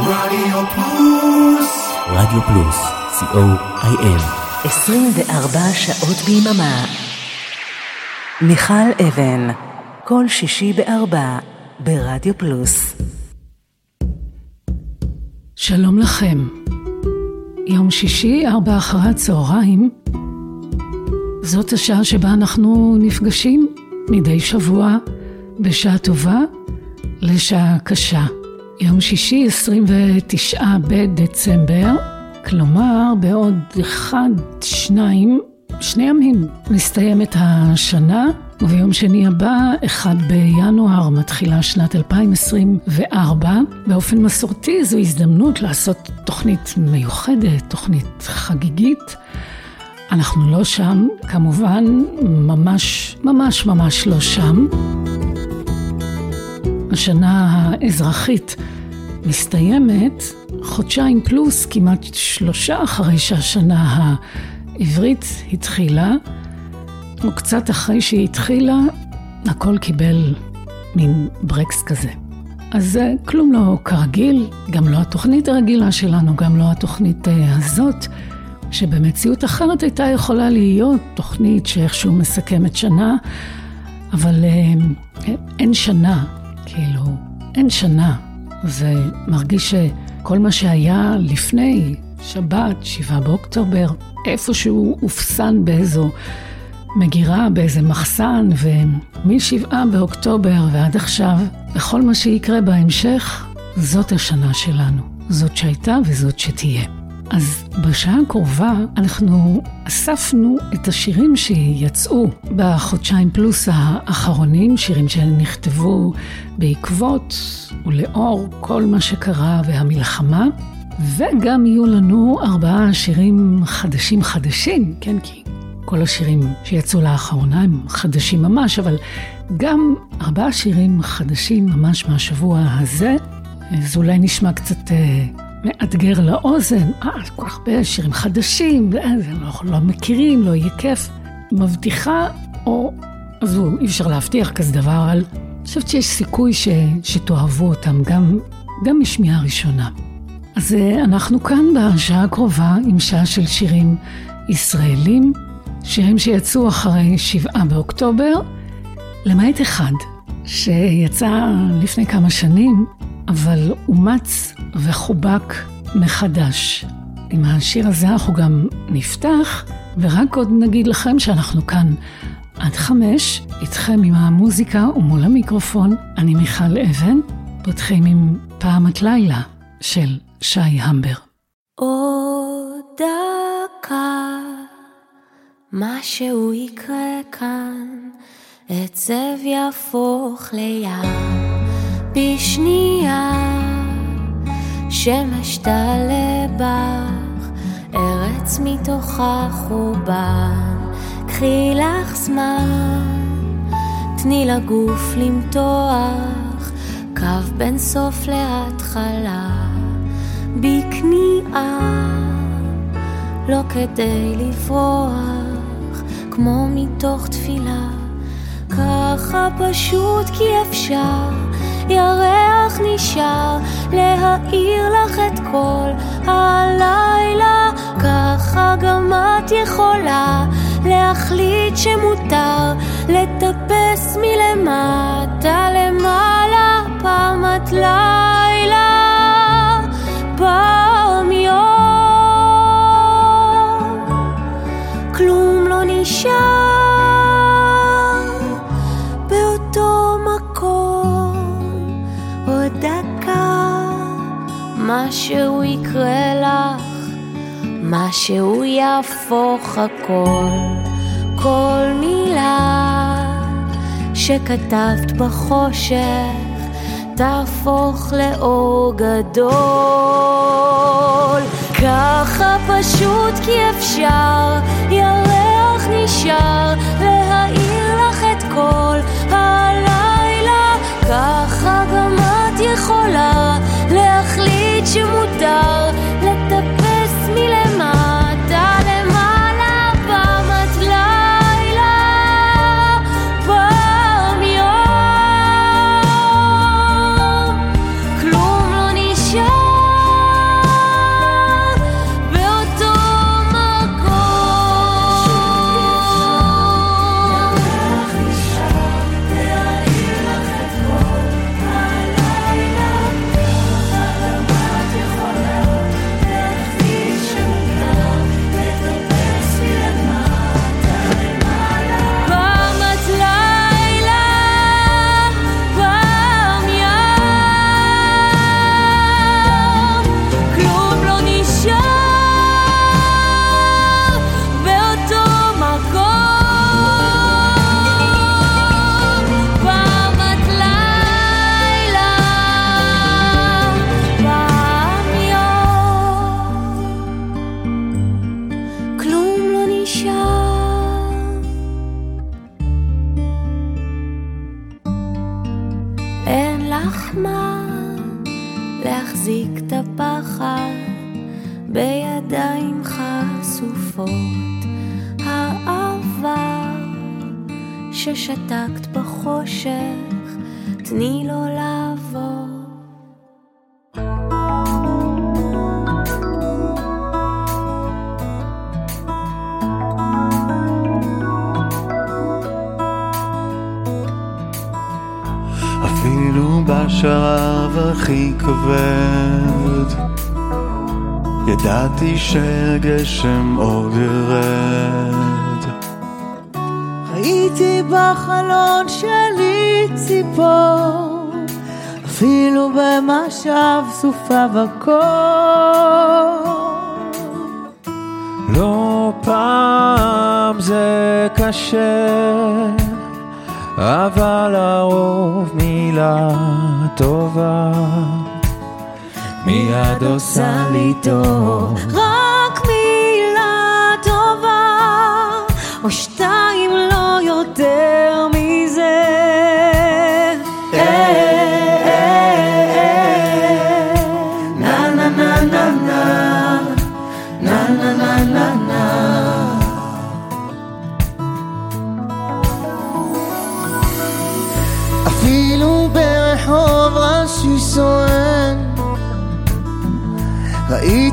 רדיו פלוס. רדיו פלוס, co.il 24 שעות ביממה. מיכל אבן, כל שישי בארבע, ברדיו פלוס. שלום לכם. יום שישי, ארבע אחרי הצהריים, זאת השעה שבה אנחנו נפגשים מדי שבוע בשעה טובה לשעה קשה. יום שישי, 29 בדצמבר, כלומר בעוד אחד, שניים, שני ימים מסתיימת השנה, וביום שני הבא, 1 בינואר, מתחילה שנת 2024. באופן מסורתי זו הזדמנות לעשות תוכנית מיוחדת, תוכנית חגיגית. אנחנו לא שם, כמובן, ממש, ממש, ממש לא שם. השנה האזרחית מסתיימת חודשיים פלוס, כמעט שלושה אחרי שהשנה העברית התחילה, או קצת אחרי שהיא התחילה, הכל קיבל מין ברקס כזה. אז כלום לא כרגיל, גם לא התוכנית הרגילה שלנו, גם לא התוכנית אה, הזאת, שבמציאות אחרת הייתה יכולה להיות תוכנית שאיכשהו מסכמת שנה, אבל אה, אין שנה, כאילו, אין שנה. זה מרגיש שכל מה שהיה לפני שבת, שבעה באוקטובר, איפשהו אופסן באיזו מגירה, באיזה מחסן, ומשבעה באוקטובר ועד עכשיו, וכל מה שיקרה בהמשך, זאת השנה שלנו. זאת שהייתה וזאת שתהיה. אז בשעה הקרובה אנחנו אספנו את השירים שיצאו בחודשיים פלוס האחרונים, שירים שנכתבו בעקבות ולאור כל מה שקרה והמלחמה, וגם יהיו לנו ארבעה שירים חדשים חדשים, כן, כי כל השירים שיצאו לאחרונה הם חדשים ממש, אבל גם ארבעה שירים חדשים ממש מהשבוע הזה, זה אולי נשמע קצת... מאתגר לאוזן, אה, כל כך הרבה שירים חדשים, זה לא, לא מכירים, לא יהיה כיף. מבטיחה, או, עזבו, אי אפשר להבטיח כזה דבר, אבל אני חושבת שיש סיכוי ש, שתאהבו אותם גם, גם משמיעה ראשונה. אז אנחנו כאן בשעה הקרובה עם שעה של שירים ישראלים, שירים שיצאו אחרי שבעה באוקטובר, למעט אחד שיצא לפני כמה שנים, אבל אומץ וחובק מחדש. עם השיר הזה אנחנו גם נפתח, ורק עוד נגיד לכם שאנחנו כאן עד חמש, איתכם עם המוזיקה ומול המיקרופון, אני מיכל אבן, פותחים עם פעמת לילה של שי המבר. עוד דקה, משהו יקרה כאן, עצב יהפוך לים. בשנייה שמש תעלה בך, ארץ מתוך החורבן, קחי לך זמן, תני לגוף למתוח, קו בין סוף להתחלה, בכניעה, לא כדי לברוח, כמו מתוך תפילה, ככה פשוט כי אפשר. ירח נשאר להאיר לך את כל הלילה. ככה גם את יכולה להחליט שמותר לטפס מלמטה למעלה. פעם את לילה משהו יקרה לך, משהו יהפוך הכל, כל מילה שכתבת בחושך תהפוך לאור גדול. ככה פשוט כי אפשר, ירח נשאר להאיר לך את כל הלילה, ככה גם את יכולה להחליט שמותר לטפס ידעתי שגשם עוד ירד. ראיתי בחלון שלי ציפור אפילו במשאב סופה בקור. לא פעם זה קשה אבל הרוב מילה טובה מיד עושה לי טוב. רק מילה טובה, או שתיים לא יותר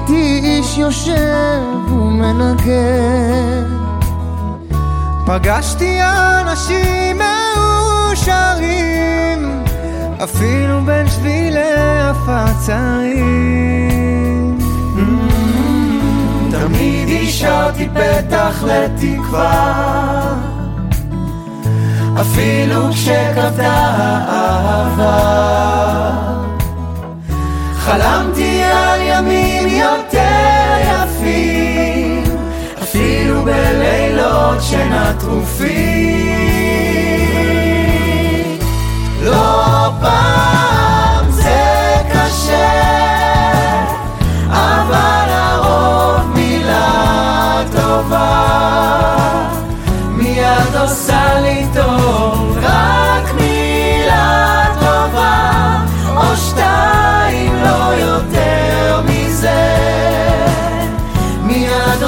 ראיתי איש יושב ומנגן פגשתי אנשים מאושרים אפילו בין שבילי הפצעים. תמיד השארתי פתח לתקווה. אפילו כשכבדה האהבה. חלמתי ימים יותר יפים אפילו בלילות שינה טרופים לא פעם זה קשה אבל הרוב מילה טובה. מיד עושה לי טוב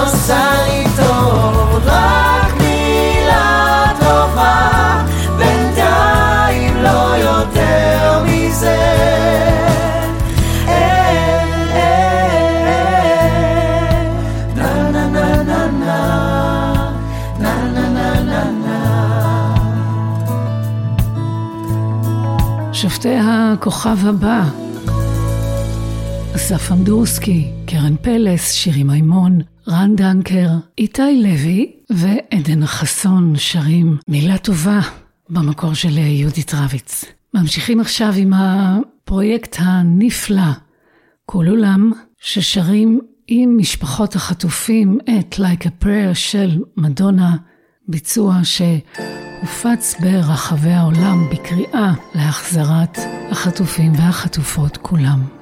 עושה לי טוב רק מילה טובה בינתיים לא יותר מזה. אה, אה, אה, אסף אמדורסקי, קרן פלס, שירי מימון, רן דנקר, איתי לוי ועדן חסון שרים מילה טובה במקור של יהודית רביץ. ממשיכים עכשיו עם הפרויקט הנפלא, כל עולם, ששרים עם משפחות החטופים את Like a Prayer של מדונה, ביצוע שהופץ ברחבי העולם בקריאה להחזרת החטופים והחטופות כולם.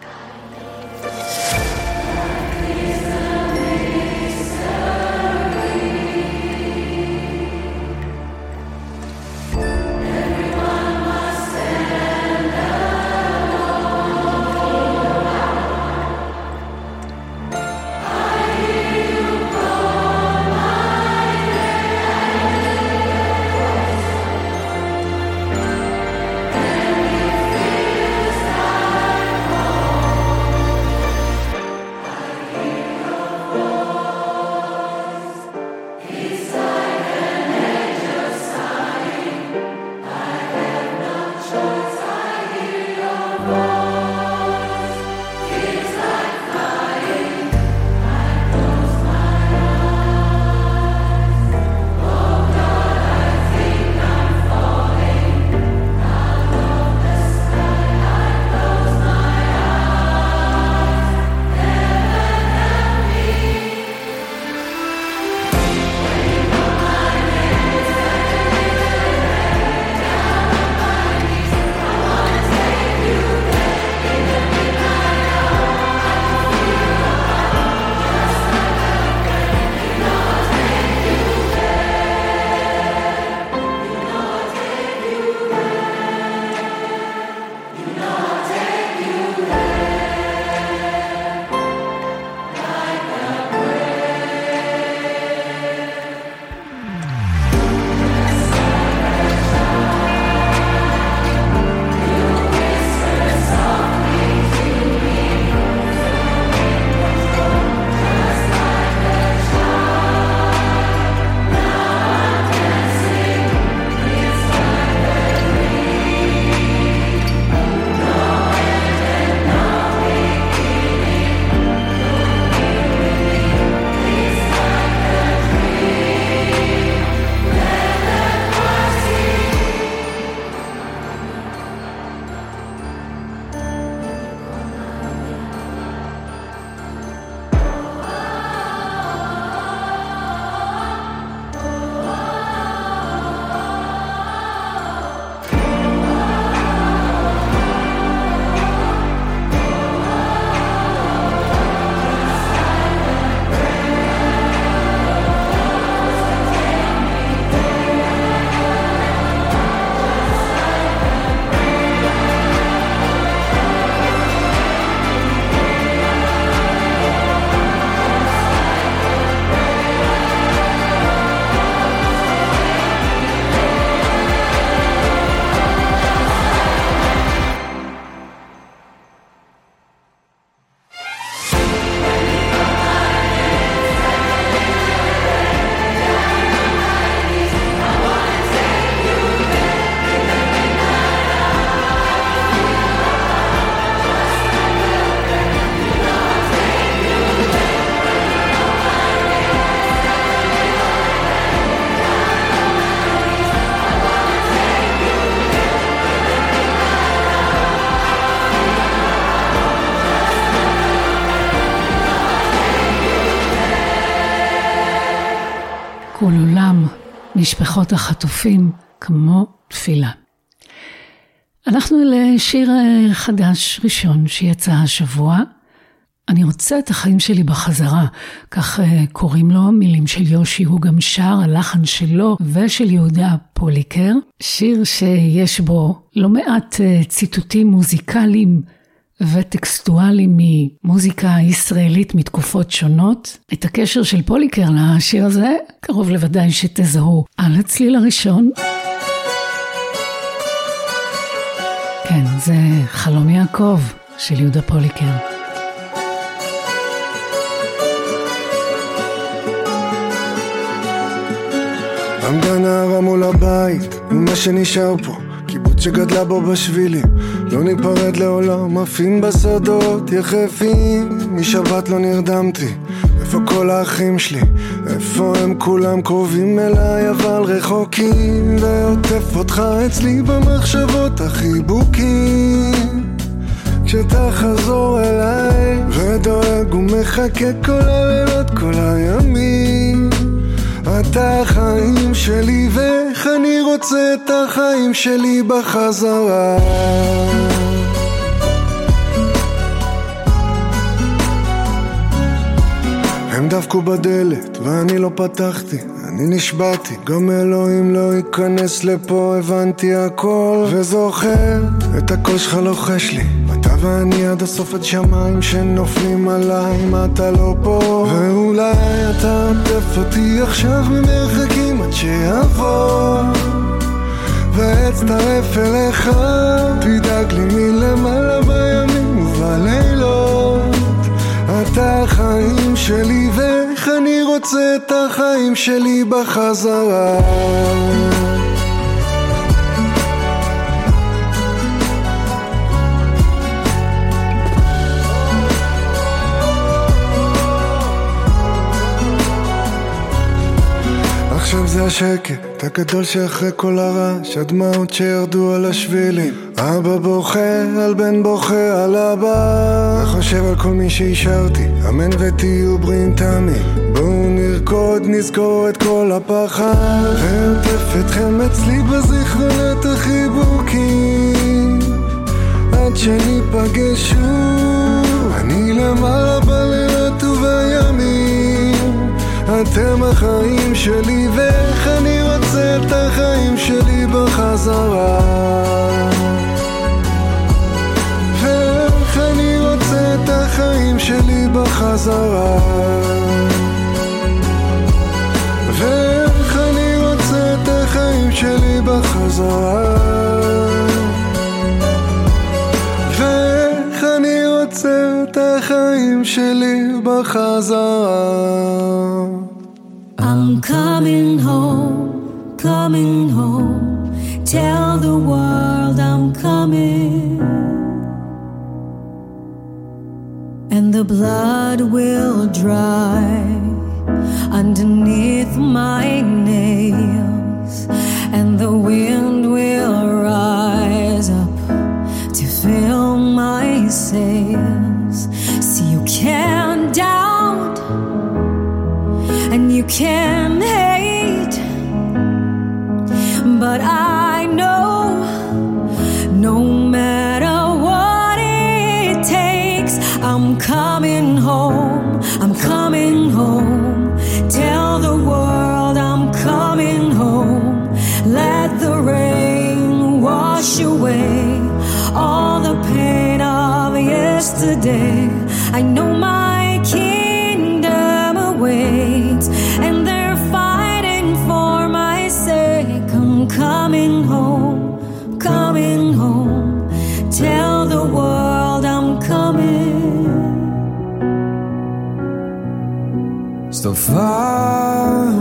כל עולם משפחות החטופים כמו תפילה. אנחנו לשיר אה, חדש ראשון שיצא השבוע. אני רוצה את החיים שלי בחזרה, כך אה, קוראים לו, מילים של יושי, הוא גם שר, הלחן שלו ושל יהודה פוליקר. שיר שיש בו לא מעט אה, ציטוטים מוזיקליים וטקסטואלי ממוזיקה ישראלית מתקופות שונות. את הקשר של פוליקר לשיר הזה, קרוב לוודאי שתזהו על הצליל הראשון. כן, זה חלום יעקב של יהודה פוליקר. נערה מול הבית, ומה שנשאר פה קיבוץ שגדלה בו בשבילים לא ניפרד לעולם, עפים בשדות יחפים. משבת לא נרדמתי איפה כל האחים שלי? איפה הם כולם קרובים אליי אבל רחוקים ועוטף אותך אצלי במחשבות החיבוקים. כשתחזור אליי ודואג ומחכה כל הלילות כל הימים אתה החיים שלי ואיך אני רוצה את החיים שלי בחזרה. הם דפקו בדלת ואני לא פתחתי אני נשבעתי, גם אלוהים לא ייכנס לפה, הבנתי הכל. וזוכר את הקול שלך לוחש לי אתה ואני עד הסוף עד שמיים שנופלים עליי אם אתה לא פה? ואולי אתה עטף אותי עכשיו ממרחקים עד שיעבור ואצטרף אליך תדאג לי מלמעלה בימים ובלילות. אתה החיים שלי אני רוצה את החיים שלי בחזרה. עכשיו זה השקט הגדול שאחרי כל הרעש הדמעות שירדו על השבילים. אבא בוכה על בן בוכה על אבא. וחושב על כל מי שהשארתי אמן ותהיו בריאים תמיד. בואו נרקוד נזכור את כל הפחד. ועוטף אתכם אצלי בזיכרונות החיבוקים. עד שניפגש שוב. אני למעלה בלילות ובימים. אתם החיים שלי ואיך אני רוצה את החיים שלי בחזרה. ואיך אני רוצה את החיים שלי בחזרה שלי בחזרה ואיך אני רוצה את החיים שלי בחזרה I'm coming home, coming home. Tell the world I'm coming. And the blood will dry underneath my nails, and the wind will rise up to fill my sails. See, you can't doubt and you can hate. But I So far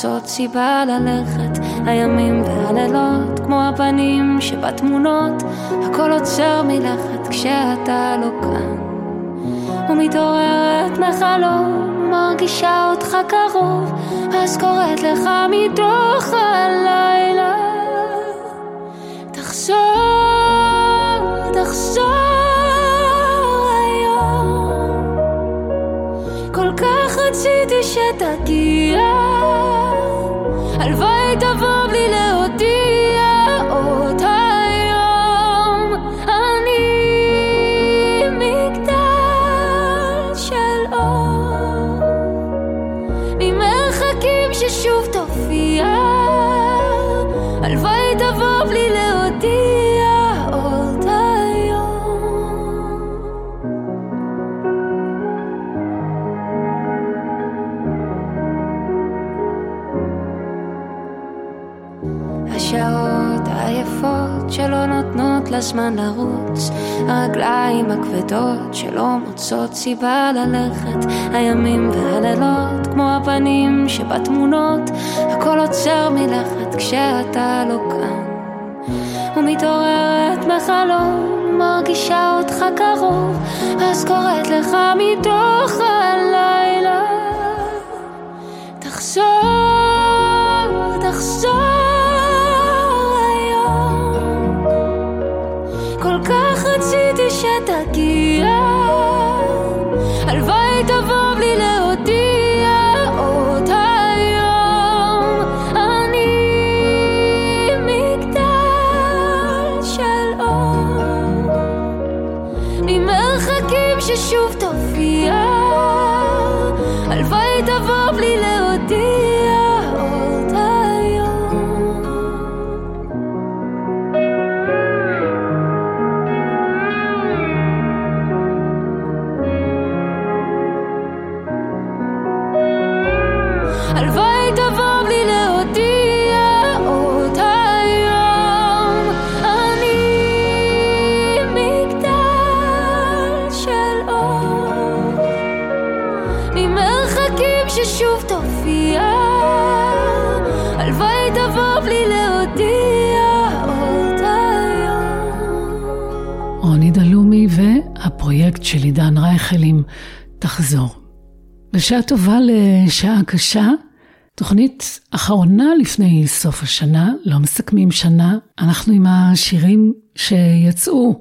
מוצאות סיבה ללכת, הימים והלילות כמו הפנים שבתמונות, הכל עוצר מלכת כשאתה לא כאן. ומתעוררת מחלום, מרגישה אותך קרוב, אז קוראת לך מתוך הלילה. תחזור, תחזור. כל רציתי שתגיע, לזמן לרוץ, הרגליים הכבדות שלא מוצאות סיבה ללכת, הימים והלילות כמו הפנים שבתמונות, הכל עוצר מלכת כשאתה לא כאן. ומתעוררת מחלום, מרגישה אותך קרוב, אז קוראת לך מתוך הלילה. תחזור רייכלים, תחזור. בשעה טובה לשעה קשה, תוכנית אחרונה לפני סוף השנה, לא מסכמים שנה, אנחנו עם השירים שיצאו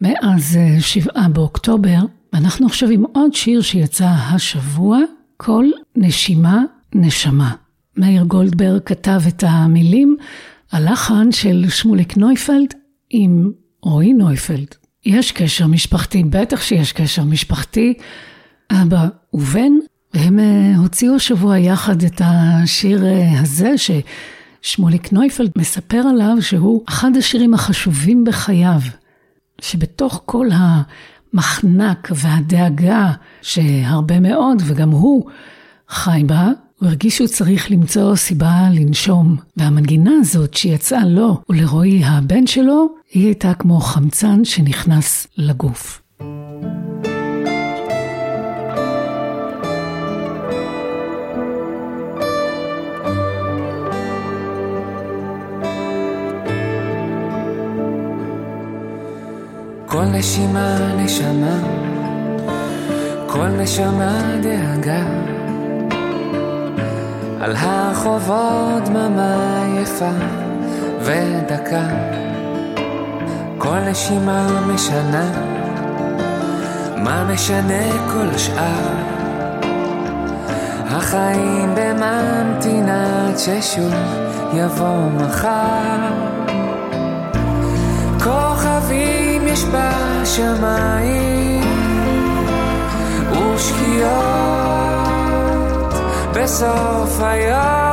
מאז אה, שבעה באוקטובר, ואנחנו עכשיו עם עוד שיר שיצא השבוע, כל נשימה נשמה. מאיר גולדברג כתב את המילים, הלחן של שמוליק נויפלד עם רועי נויפלד. יש קשר משפחתי, בטח שיש קשר משפחתי, אבא ובן, והם אה, הוציאו השבוע יחד את השיר אה, הזה, ששמוליק נויפלד מספר עליו שהוא אחד השירים החשובים בחייו, שבתוך כל המחנק והדאגה שהרבה מאוד, וגם הוא חי בה, הוא הרגיש שהוא צריך למצוא סיבה לנשום, והמנגינה הזאת שיצאה לו ולרועי הבן שלו, היא הייתה כמו חמצן שנכנס לגוף. כל נשימה נשמה, כל נשמה דאגה. על החובות דממה יפה ודקה. כל נשימה משנה, מה משנה כל השאר? החיים בממתינה עד ששוב יבוא מחר. כוכבים יש בשמיים ושקיעות בסוף היום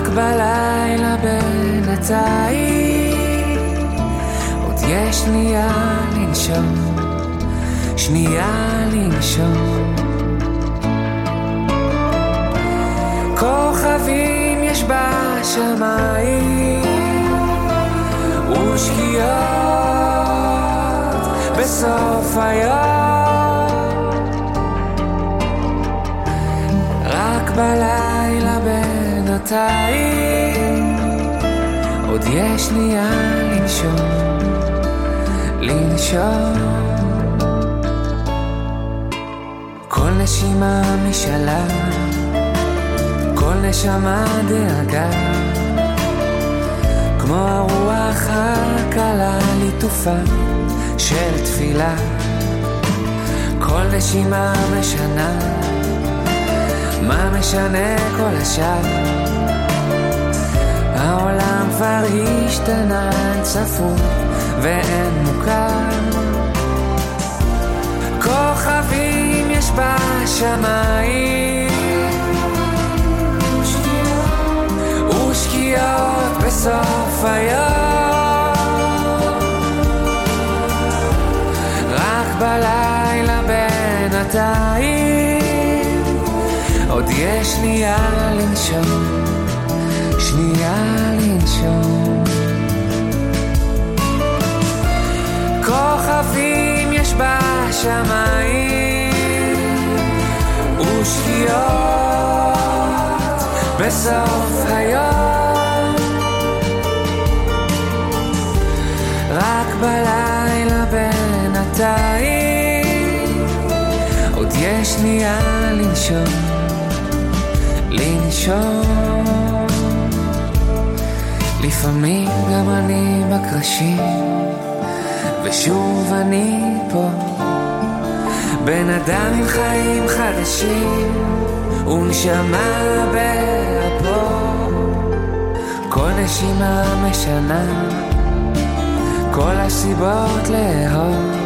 רק בלילה בינתיים, עוד יש שנייה לנשום, שנייה לנשום. כוכבים יש בשמיים, ושקיעות בסוף היום. רק בלילה בינתיים, עוד יש שנייה לנשום, לנשום. כל נשימה משאלה, כל נשמה דאגה, כמו הרוח הקלה ליטופה של תפילה. כל נשימה משנה, מה משנה כל השאר? כבר השתנה, צפוי ואין מוכר. כוכבים יש בשמיים, ושקיעות בסוף היום. רק בלילה בינתיים, עוד יש שנייה לנשום, שנייה לנשום. כוכבים יש בשמיים, ושקיעות בסוף היום. רק בלילה בינתיים, עוד יש שנייה לנשום, לנשום. לפעמים גם אני בקרשים, ושוב אני פה, בן אדם עם חיים חדשים, ונשמה באפו, כל נשימה משנה, כל הסיבות לאהוב.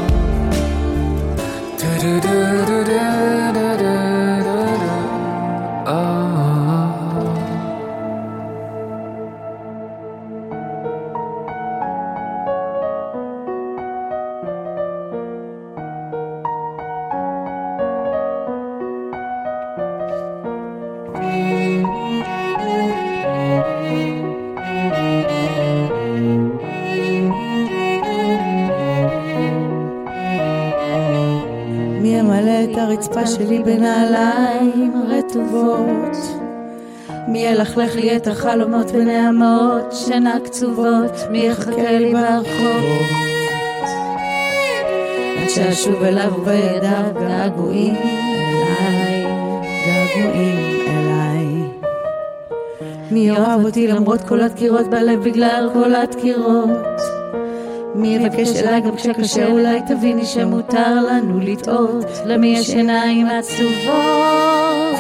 מי מי ילכלך לי את החלומות בנעמות שינה קצובות? מי יחכה לי ברחוב? עד שאשוב אליו בידיו געגועים אליי, געגועים אליי. מי יאהב אותי למרות כל הדקירות בלב בגלל כל הדקירות? מי יבקש אליי גם כשקשה אולי תביני שמותר לנו לטעות למי יש עיניים עצובות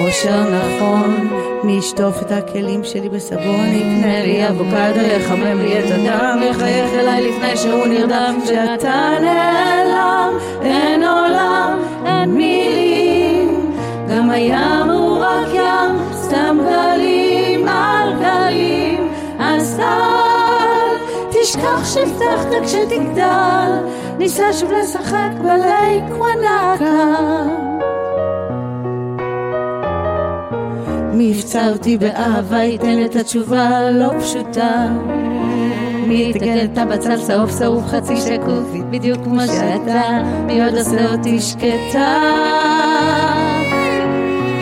אושר נכון מי ישטוף את הכלים שלי בסבון יקנה לי אבוקדו יחמם לי את הדם יחייך אליי לפני שהוא נרדם. כשאתה נעלם אין עולם אין מילים. גם הים הוא רק ים סתם גלים על גלים. אז אל תשכח שהבטחת כשתגדל, ניסע שוב לשחק בלייק וואנאקה. אותי באהבה ייתן את התשובה הלא פשוטה. מי יתקן את הבצל צהוב שרוף חצי שקוף בדיוק כמו שאתה, מי עוד עושה אותי שקטה?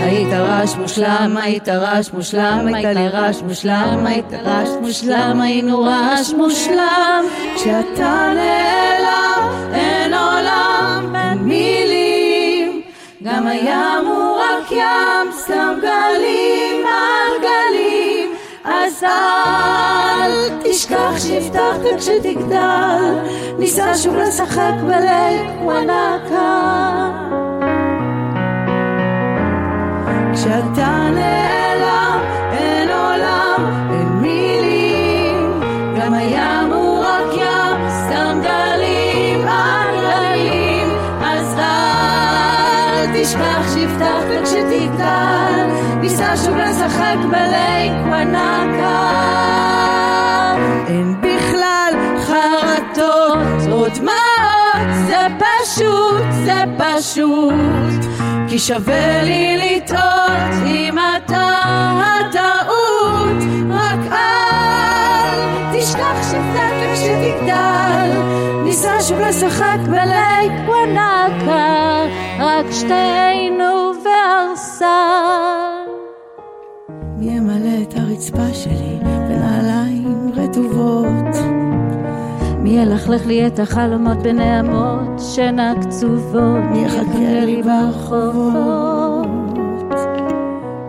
היית רעש מושלם, היית רעש מושלם, הייתה לי רעש מושלם, היית רעש מושלם, היינו רעש מושלם. כשאתה נעלם, אין עולם, אין מילים, גם הוא רק ים, סתם גלים על גלים. אז אל תשכח שהבטחת כשתגדל, ניסע שוב לשחק בלב וואנאקה. כשאתה נעלם, לשחק בלייק וואנקה. אין בכלל חרטות או דמעות, זה פשוט, זה פשוט. כי שווה לי לטעות אם אתה הטעות, רק אל תשכח שזה כשתגדל, ניסע שוב לשחק בלייק וואנקה, רק שתינו וארסל. מי ימלא את הרצפה שלי בנעליים רטובות? מי ילכלך לי את החלומות בנעמות שינה קצובות? מי יחכה לי ברחובות?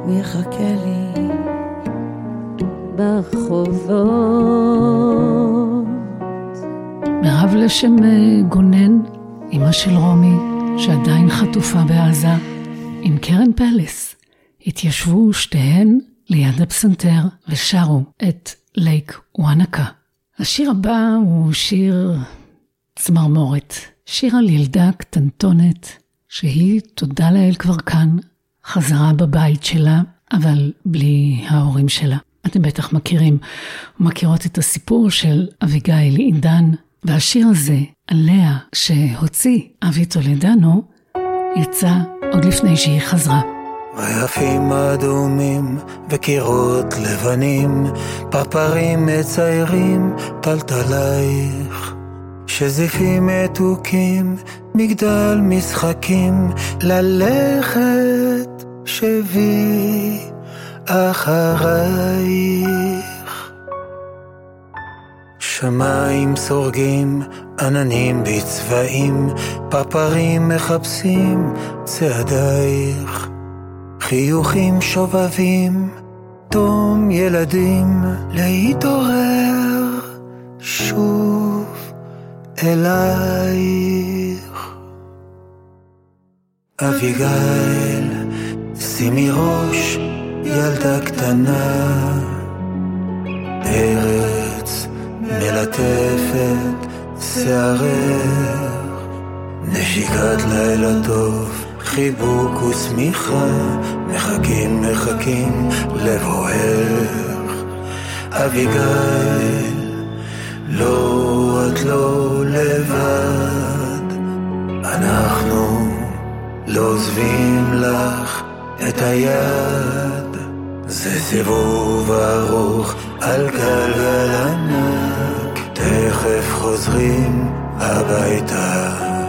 מי יחכה לי ברחובות? מירב לשם אה, גונן, אמא של רומי, שעדיין חטופה בעזה, עם קרן פלס, התיישבו שתיהן ליד הפסנתר ושרו את לייק וואנקה. השיר הבא הוא שיר צמרמורת, שיר על ילדה קטנטונת, שהיא, תודה לאל כבר כאן, חזרה בבית שלה, אבל בלי ההורים שלה. אתם בטח מכירים ומכירות את הסיפור של אביגיל עידן, והשיר הזה, עליה, שהוציא אבי טולדנו, יצא עוד לפני שהיא חזרה. רעפים אדומים וקירות לבנים, פרפרים מציירים טלטלייך. שזיפים מתוקים, מגדל משחקים, ללכת שבי אחרייך. שמיים סורגים, עננים בצבעים, פרפרים מחפשים צעדייך. חיוכים שובבים, תום ילדים, להתעורר שוב אלייך. אביגיל, שימי ראש, ילדה קטנה, ארץ מלטפת שערך, נשיקת לילה טוב. חיבוק ושמיכה, מחכים מחכים לבואך. אביגיל, לא את לא לבד, אנחנו לא עוזבים לך את היד. זה סיבוב ארוך על גלגל ענק, תכף חוזרים הביתה.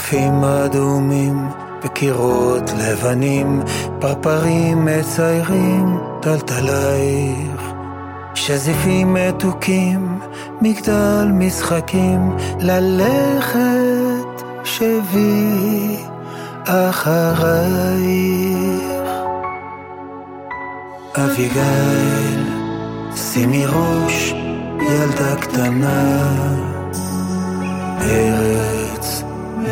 רעפים אדומים וקירות לבנים, פרפרים מציירים טלטלייך. שזיפים מתוקים, מגדל משחקים, ללכת שבי אחרייך. אביגיל, שימי ראש, ילדה קטנה, ארץ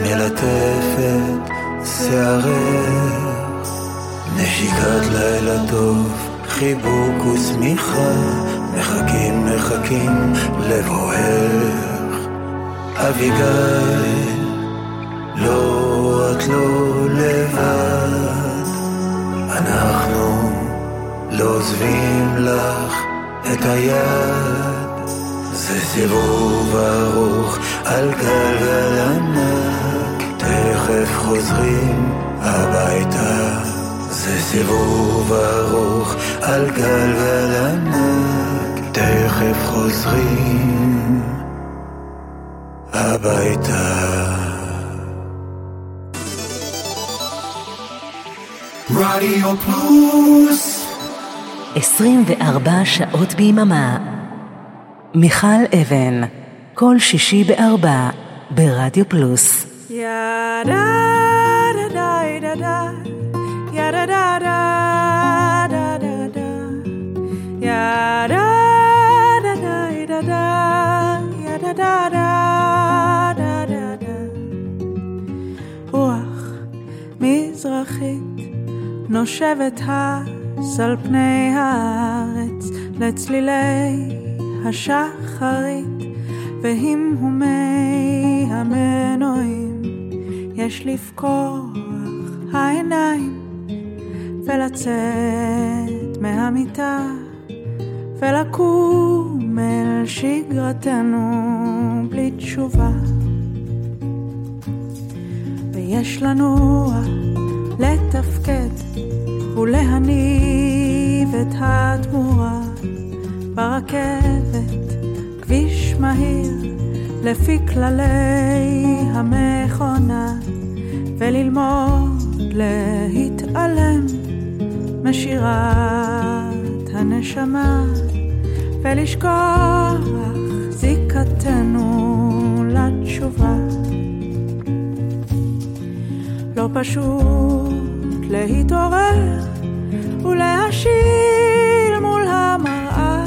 מלטפת שערך, נשיקת לילה טוב, חיבוק ושמיכה, מחכים מחכים לבואך. אביגיל, לא את לא לבד, אנחנו לא עוזבים לך את היד. זה סיבוב ארוך על גלגל ענק, תכף חוזרים הביתה. זה סיבוב ארוך על גלגל ענק, תכף חוזרים הביתה. רדיו פלוס 24 שעות ביממה. מיכל אבן, כל שישי בארבע, ברדיו פלוס. רוח מזרחית נושבת אז על פני הארץ לצלילי השחרית והמהומי המנועים יש לפקוח העיניים ולצאת מהמיטה ולקום אל שגרתנו בלי תשובה. ויש לנוע, לתפקד ולהניב את התמורה ברכבת, כביש מהיר לפי כללי המכונה וללמוד להתעלם משירת הנשמה ולשכוח זיקתנו לתשובה. לא פשוט להתעורר ולהשיל מול המראה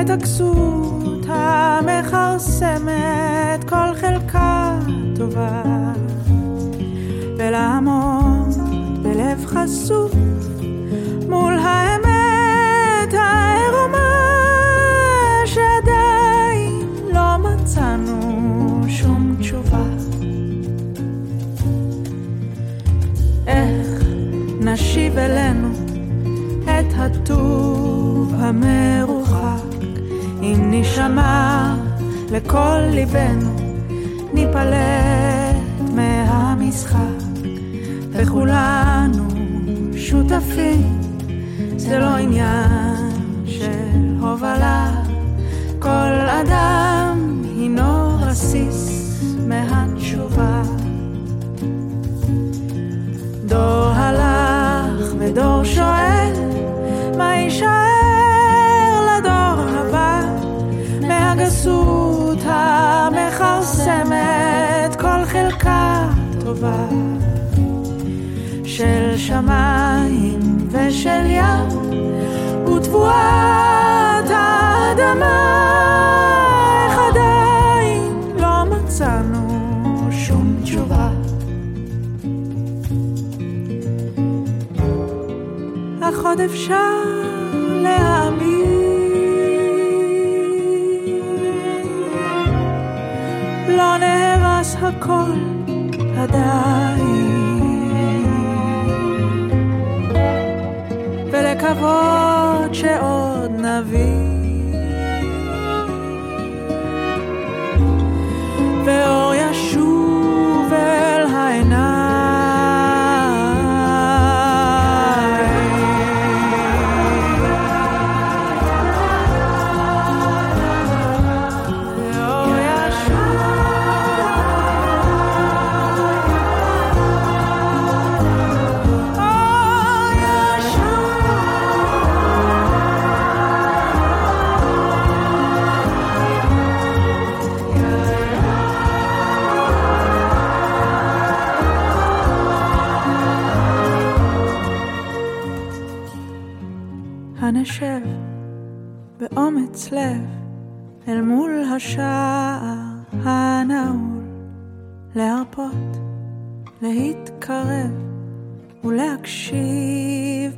את הכסות המכרסמת כל חלקה טובה ולעמוד בלב חשוף מול האמת העירומה שעדיין לא מצאנו שום תשובה. איך נשיב אלינו את הטוב המרוחק אם נשמע לכל ליבנו ניפלט מהמשחק. וכולנו שותפים זה לא עניין של הובלה. כל אדם עוד אפשר להאמין. לא נהרס הכל עדיין. ולקוות שעוד נביא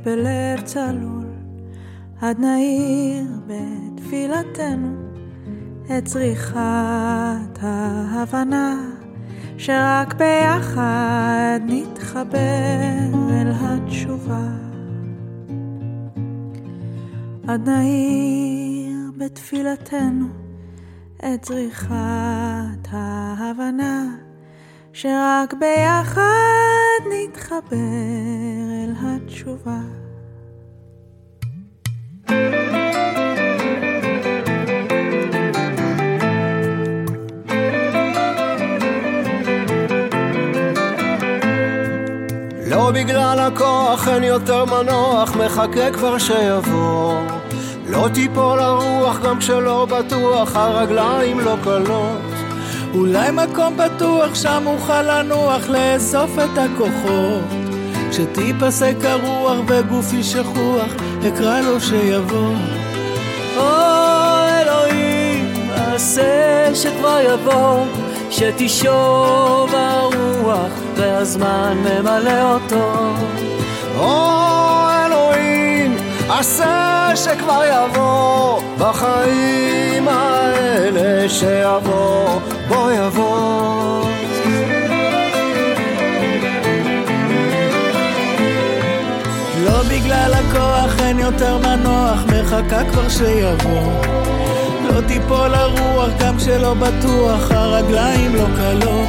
בלב צלול עד נעיר בתפילתנו את צריכת ההבנה שרק ביחד נתחבר אל התשובה. עד נעיר בתפילתנו את צריכת ההבנה שרק ביחד נתחבר אל התשובה. לא בגלל הכוח אין יותר מנוח, מחכה כבר שיבוא. לא תיפול הרוח גם כשלא בטוח, הרגליים לא קלות. אולי מקום בטוח שם אוכל לנוח, לאסוף את הכוחות. כשתיפסק הרוח וגופי שכוח, אקרא לו שיבוא. או אלוהים, עשה שכבר יבוא, שתשוב הרוח והזמן ממלא אותו. או אלוהים, עשה שכבר יבוא, בחיים האלה שיבוא, בוא יבוא. יותר מנוח, מחכה כבר שיבוא. לא תיפול הרוח גם כשלא בטוח, הרגליים לא קלות.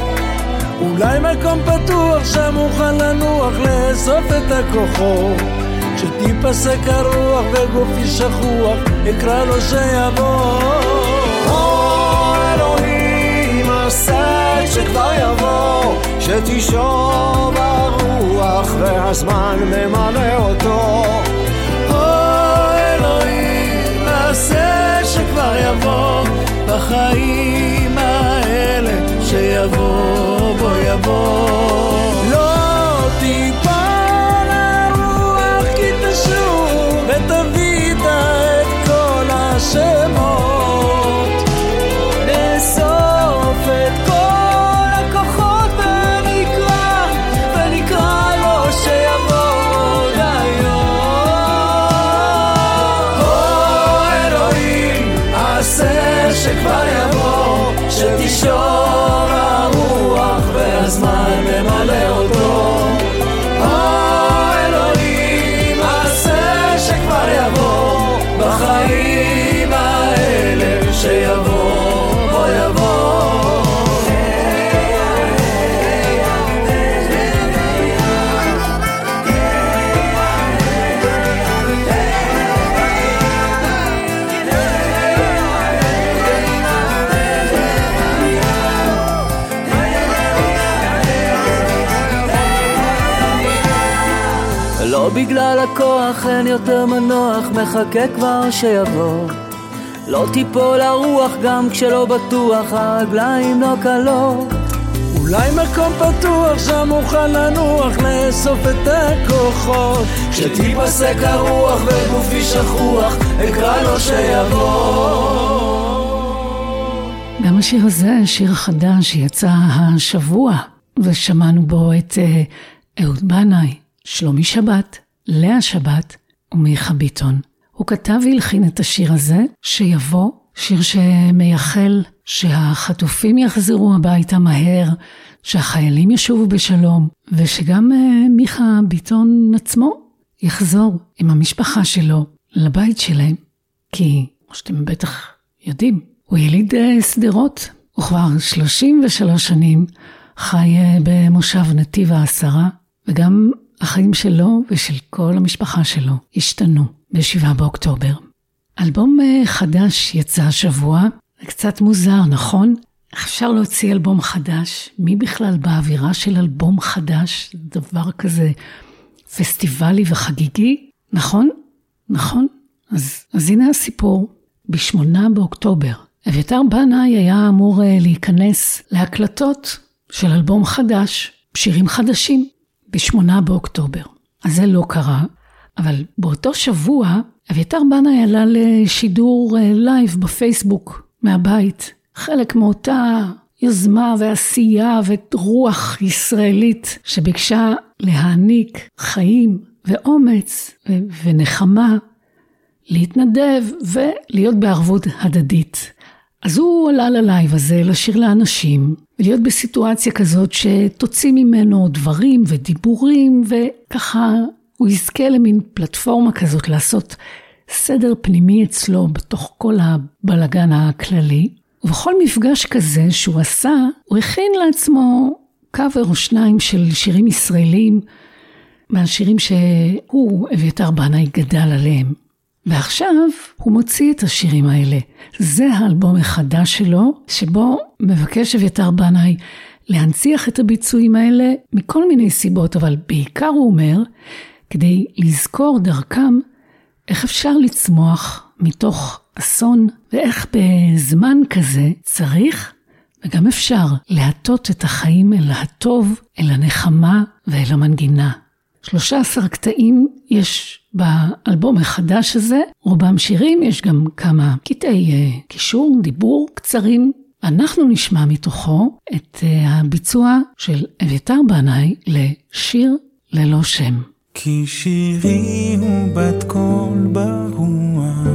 אולי מקום פתוח שם אוכל לנוח, לאסוף את הכוחות. כשתיפסק הרוח וגופי שכוח, אקרא לו שיבוא. שתשוב הרוח והזמן ממלא אותו. הכוח אין יותר מנוח, מחכה כבר שיבוא. לא תיפול הרוח גם כשלא בטוח, הרגליים לא קלות. אולי מקום פתוח שם אוכל לנוח, לאסוף את הכוחות. כשתיפסק הרוח וגופי שכוח, אקרא לו שיבוא. גם השיר הזה, השיר החדש שיצא השבוע, ושמענו בו את אה, אהוד בנאי, שלומי שבת, לאה שבת ומיכה ביטון. הוא כתב והלחין את השיר הזה, שיבוא, שיר שמייחל שהחטופים יחזרו הביתה מהר, שהחיילים ישובו בשלום, ושגם אה, מיכה ביטון עצמו יחזור עם המשפחה שלו לבית שלהם. כי, כמו שאתם בטח יודעים, הוא יליד אה, שדרות, הוא כבר 33 שנים חי אה, במושב נתיב העשרה, וגם החיים שלו ושל כל המשפחה שלו השתנו ב-7 באוקטובר. אלבום אה, חדש יצא השבוע, זה קצת מוזר, נכון? אפשר להוציא אלבום חדש? מי בכלל באווירה של אלבום חדש? דבר כזה פסטיבלי וחגיגי, נכון? נכון? אז, אז הנה הסיפור. ב-8 באוקטובר, אביתר בנאי היה אמור אה, להיכנס להקלטות של אלבום חדש, שירים חדשים, ב-8 באוקטובר. אז זה לא קרה, אבל באותו שבוע אביתר בנאי עלה לשידור אה, לייב בפייסבוק מהבית, חלק מאותה יוזמה ועשייה ורוח ישראלית שביקשה להעניק חיים ואומץ ו- ונחמה, להתנדב ולהיות בערבות הדדית. אז הוא עלה ללייב הזה לשיר לאנשים, ולהיות בסיטואציה כזאת שתוציא ממנו דברים ודיבורים, וככה הוא יזכה למין פלטפורמה כזאת לעשות סדר פנימי אצלו בתוך כל הבלגן הכללי. ובכל מפגש כזה שהוא עשה, הוא הכין לעצמו קאבר או שניים של שירים ישראלים, מהשירים שהוא, אביתר בנאי, גדל עליהם. ועכשיו הוא מוציא את השירים האלה. זה האלבום החדש שלו, שבו מבקש אביתר בנאי להנציח את הביצועים האלה מכל מיני סיבות, אבל בעיקר הוא אומר, כדי לזכור דרכם איך אפשר לצמוח מתוך אסון, ואיך בזמן כזה צריך וגם אפשר להטות את החיים אל הטוב, אל הנחמה ואל המנגינה. 13 קטעים יש באלבום החדש הזה, רובם שירים, יש גם כמה קטעי uh, קישור, דיבור קצרים. אנחנו נשמע מתוכו את uh, הביצוע של אביתר בנאי לשיר ללא שם. כי שירי הוא בת קול ברוח,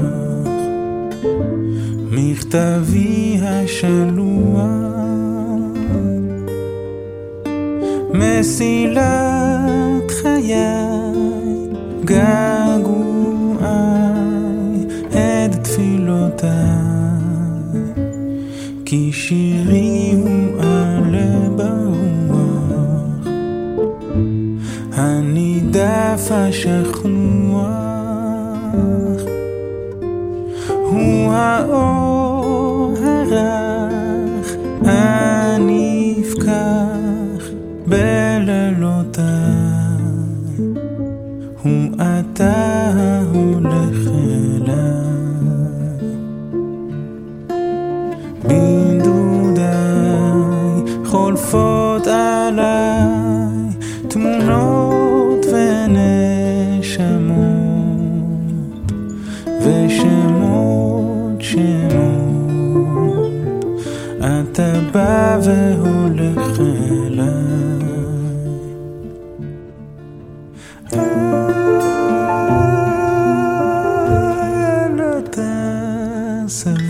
מכתבי השלוח, מסילת געגועי את תפילותיי, כי שירי הוא עלה ברוח, הנידף השכוח, הוא האור הרך הנפקח. אתה ההולך אליי. חולפות עליי תמונות ונשמות ושמות שמות אתה בא והולך some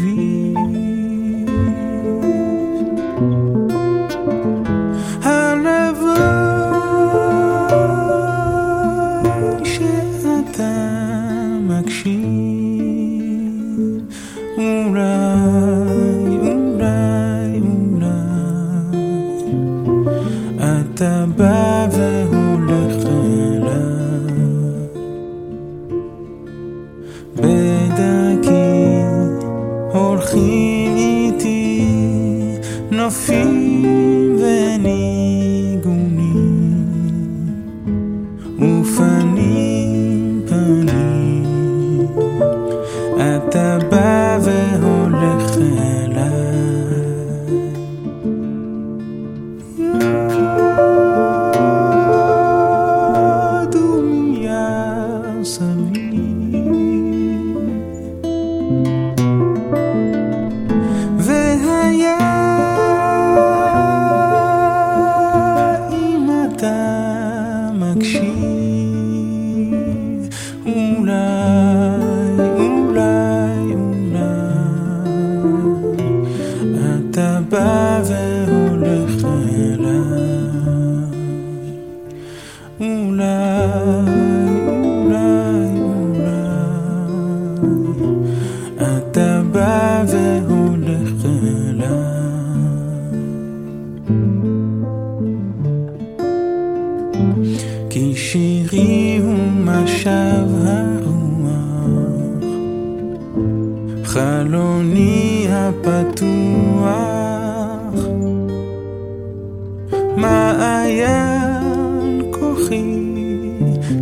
מעיין כוחי,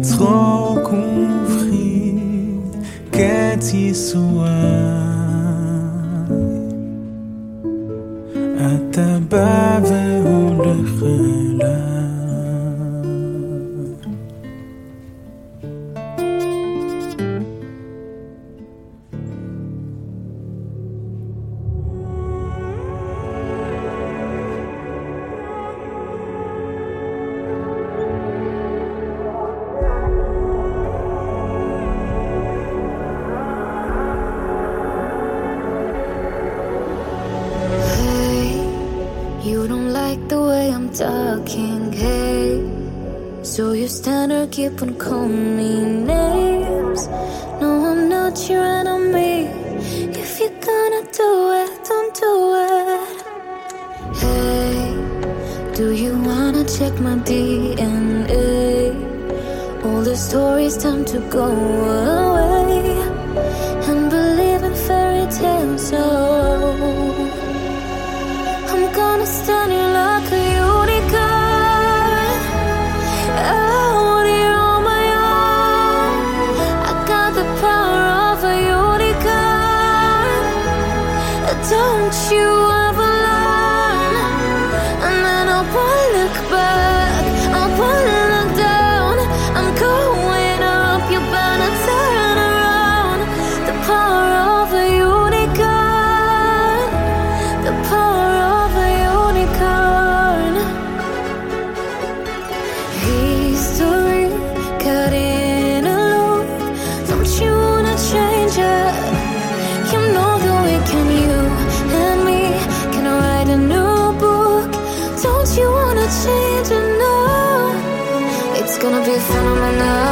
צחוק ובכי, קץ ייסורי. אתה בא ו... phenomenon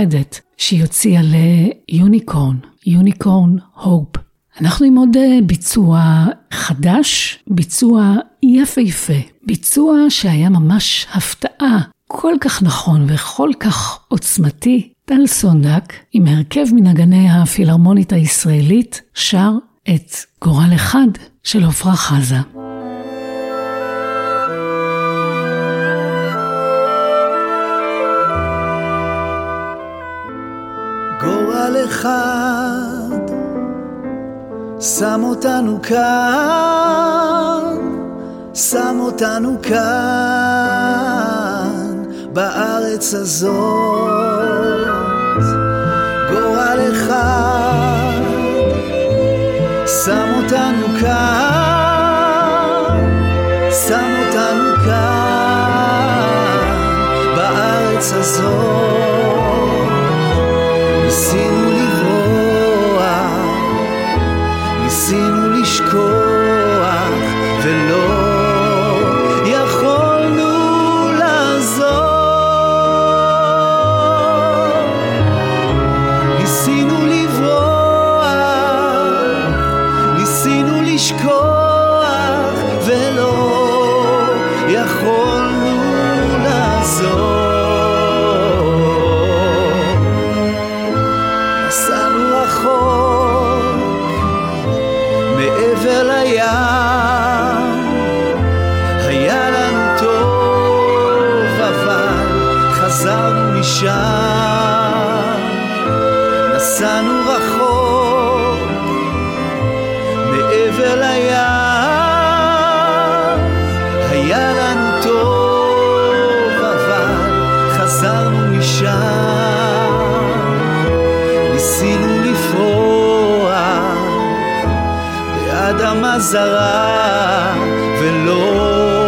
המיוחדת שהיא הוציאה ליוניקורן, יוניקורן הופ. אנחנו עם עוד אה, ביצוע חדש, ביצוע יפהפה, ביצוע שהיה ממש הפתעה, כל כך נכון וכל כך עוצמתי. טל סונדק, עם הרכב מנגני הפילהרמונית הישראלית, שר את גורל אחד של עפרה חזה. אחד שם אותנו כאן, שם אותנו כאן, בארץ הזאת. גורל אחד שם אותנו כאן, שם אותנו כאן, בארץ הזאת. ניסינו חזרנו משם. ניסינו לפרוח באדמה זרה ולא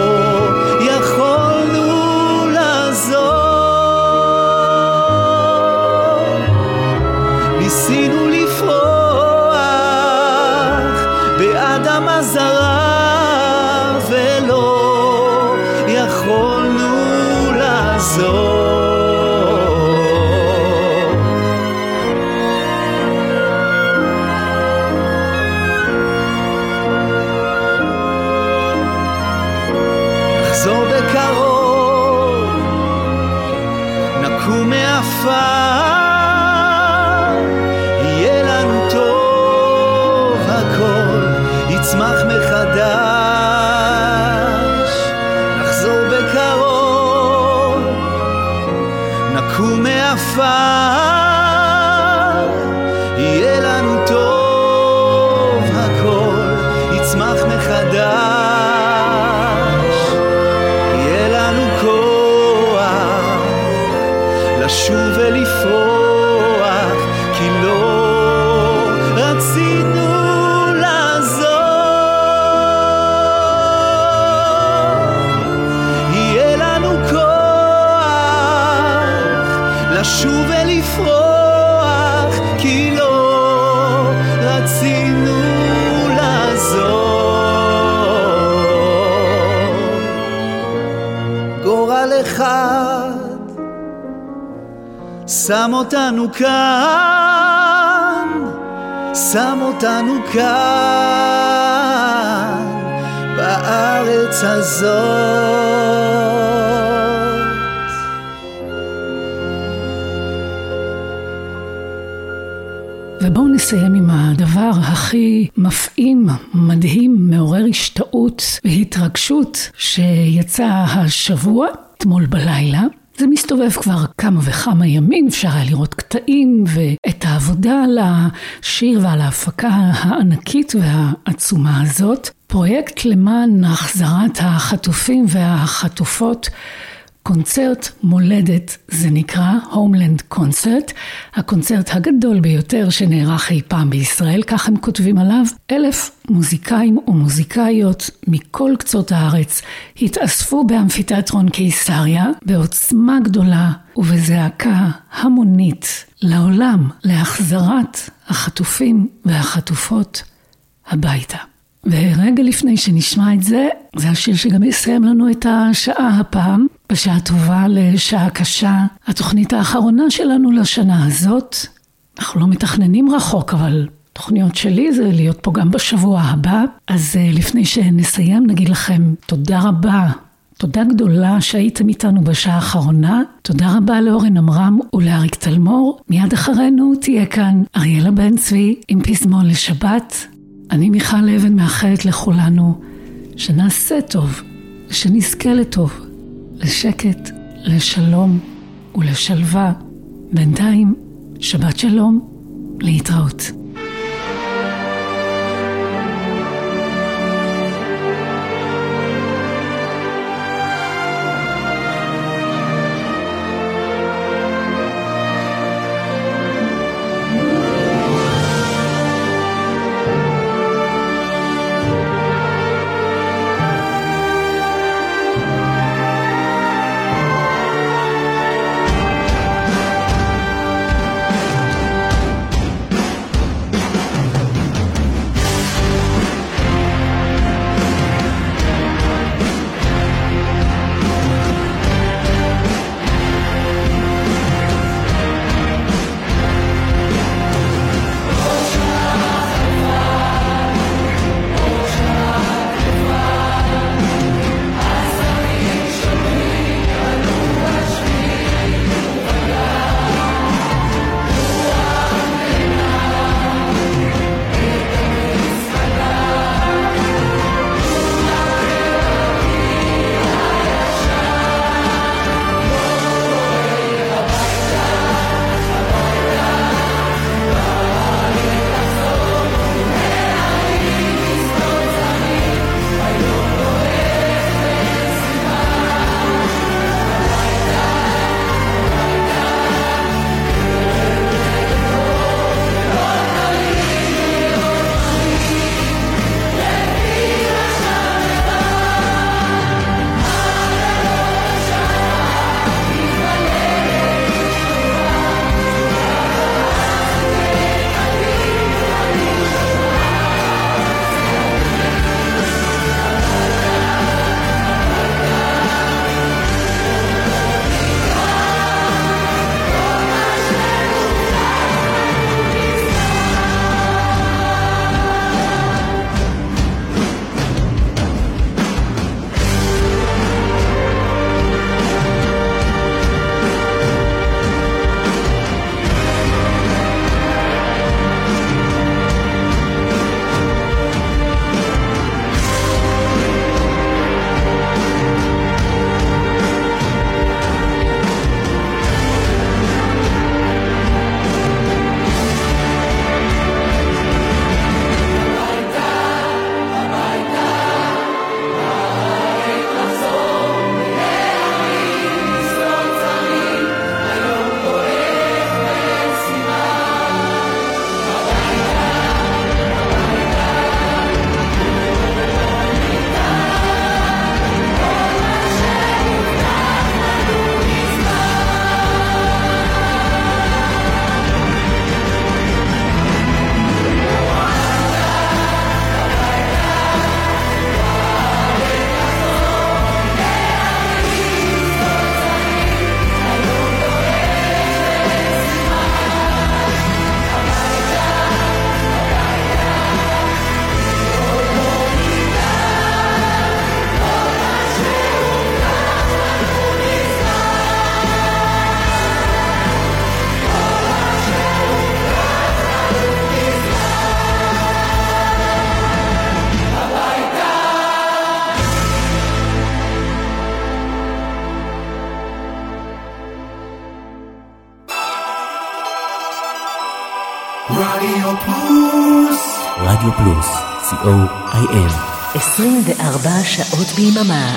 שם אותנו כאן, שם אותנו כאן, בארץ הזאת. ובואו נסיים עם הדבר הכי מפעים, מדהים, מעורר השתאות והתרגשות שיצא השבוע, אתמול בלילה. זה מסתובב כבר כמה וכמה ימים, אפשר היה לראות קטעים ואת העבודה על השיר ועל ההפקה הענקית והעצומה הזאת. פרויקט למען החזרת החטופים והחטופות קונצרט מולדת זה נקרא, הומלנד קונצרט, הקונצרט הגדול ביותר שנערך אי פעם בישראל, כך הם כותבים עליו. אלף מוזיקאים ומוזיקאיות מכל קצות הארץ התאספו באמפיתיאטרון קיסריה בעוצמה גדולה ובזעקה המונית לעולם להחזרת החטופים והחטופות הביתה. ורגע לפני שנשמע את זה, זה השיר שגם יסיים לנו את השעה הפעם, בשעה טובה לשעה קשה, התוכנית האחרונה שלנו לשנה הזאת. אנחנו לא מתכננים רחוק, אבל תוכניות שלי זה להיות פה גם בשבוע הבא. אז אה, לפני שנסיים, נגיד לכם תודה רבה. תודה גדולה שהייתם איתנו בשעה האחרונה. תודה רבה לאורן עמרם ולאריק תלמור. מיד אחרינו תהיה כאן אריאלה בן צבי עם פזמון לשבת. אני מיכל אבן מאחלת לכולנו שנעשה טוב, ושנזכה לטוב, לשקט, לשלום ולשלווה. בינתיים, שבת שלום, להתראות. 24 שעות ביממה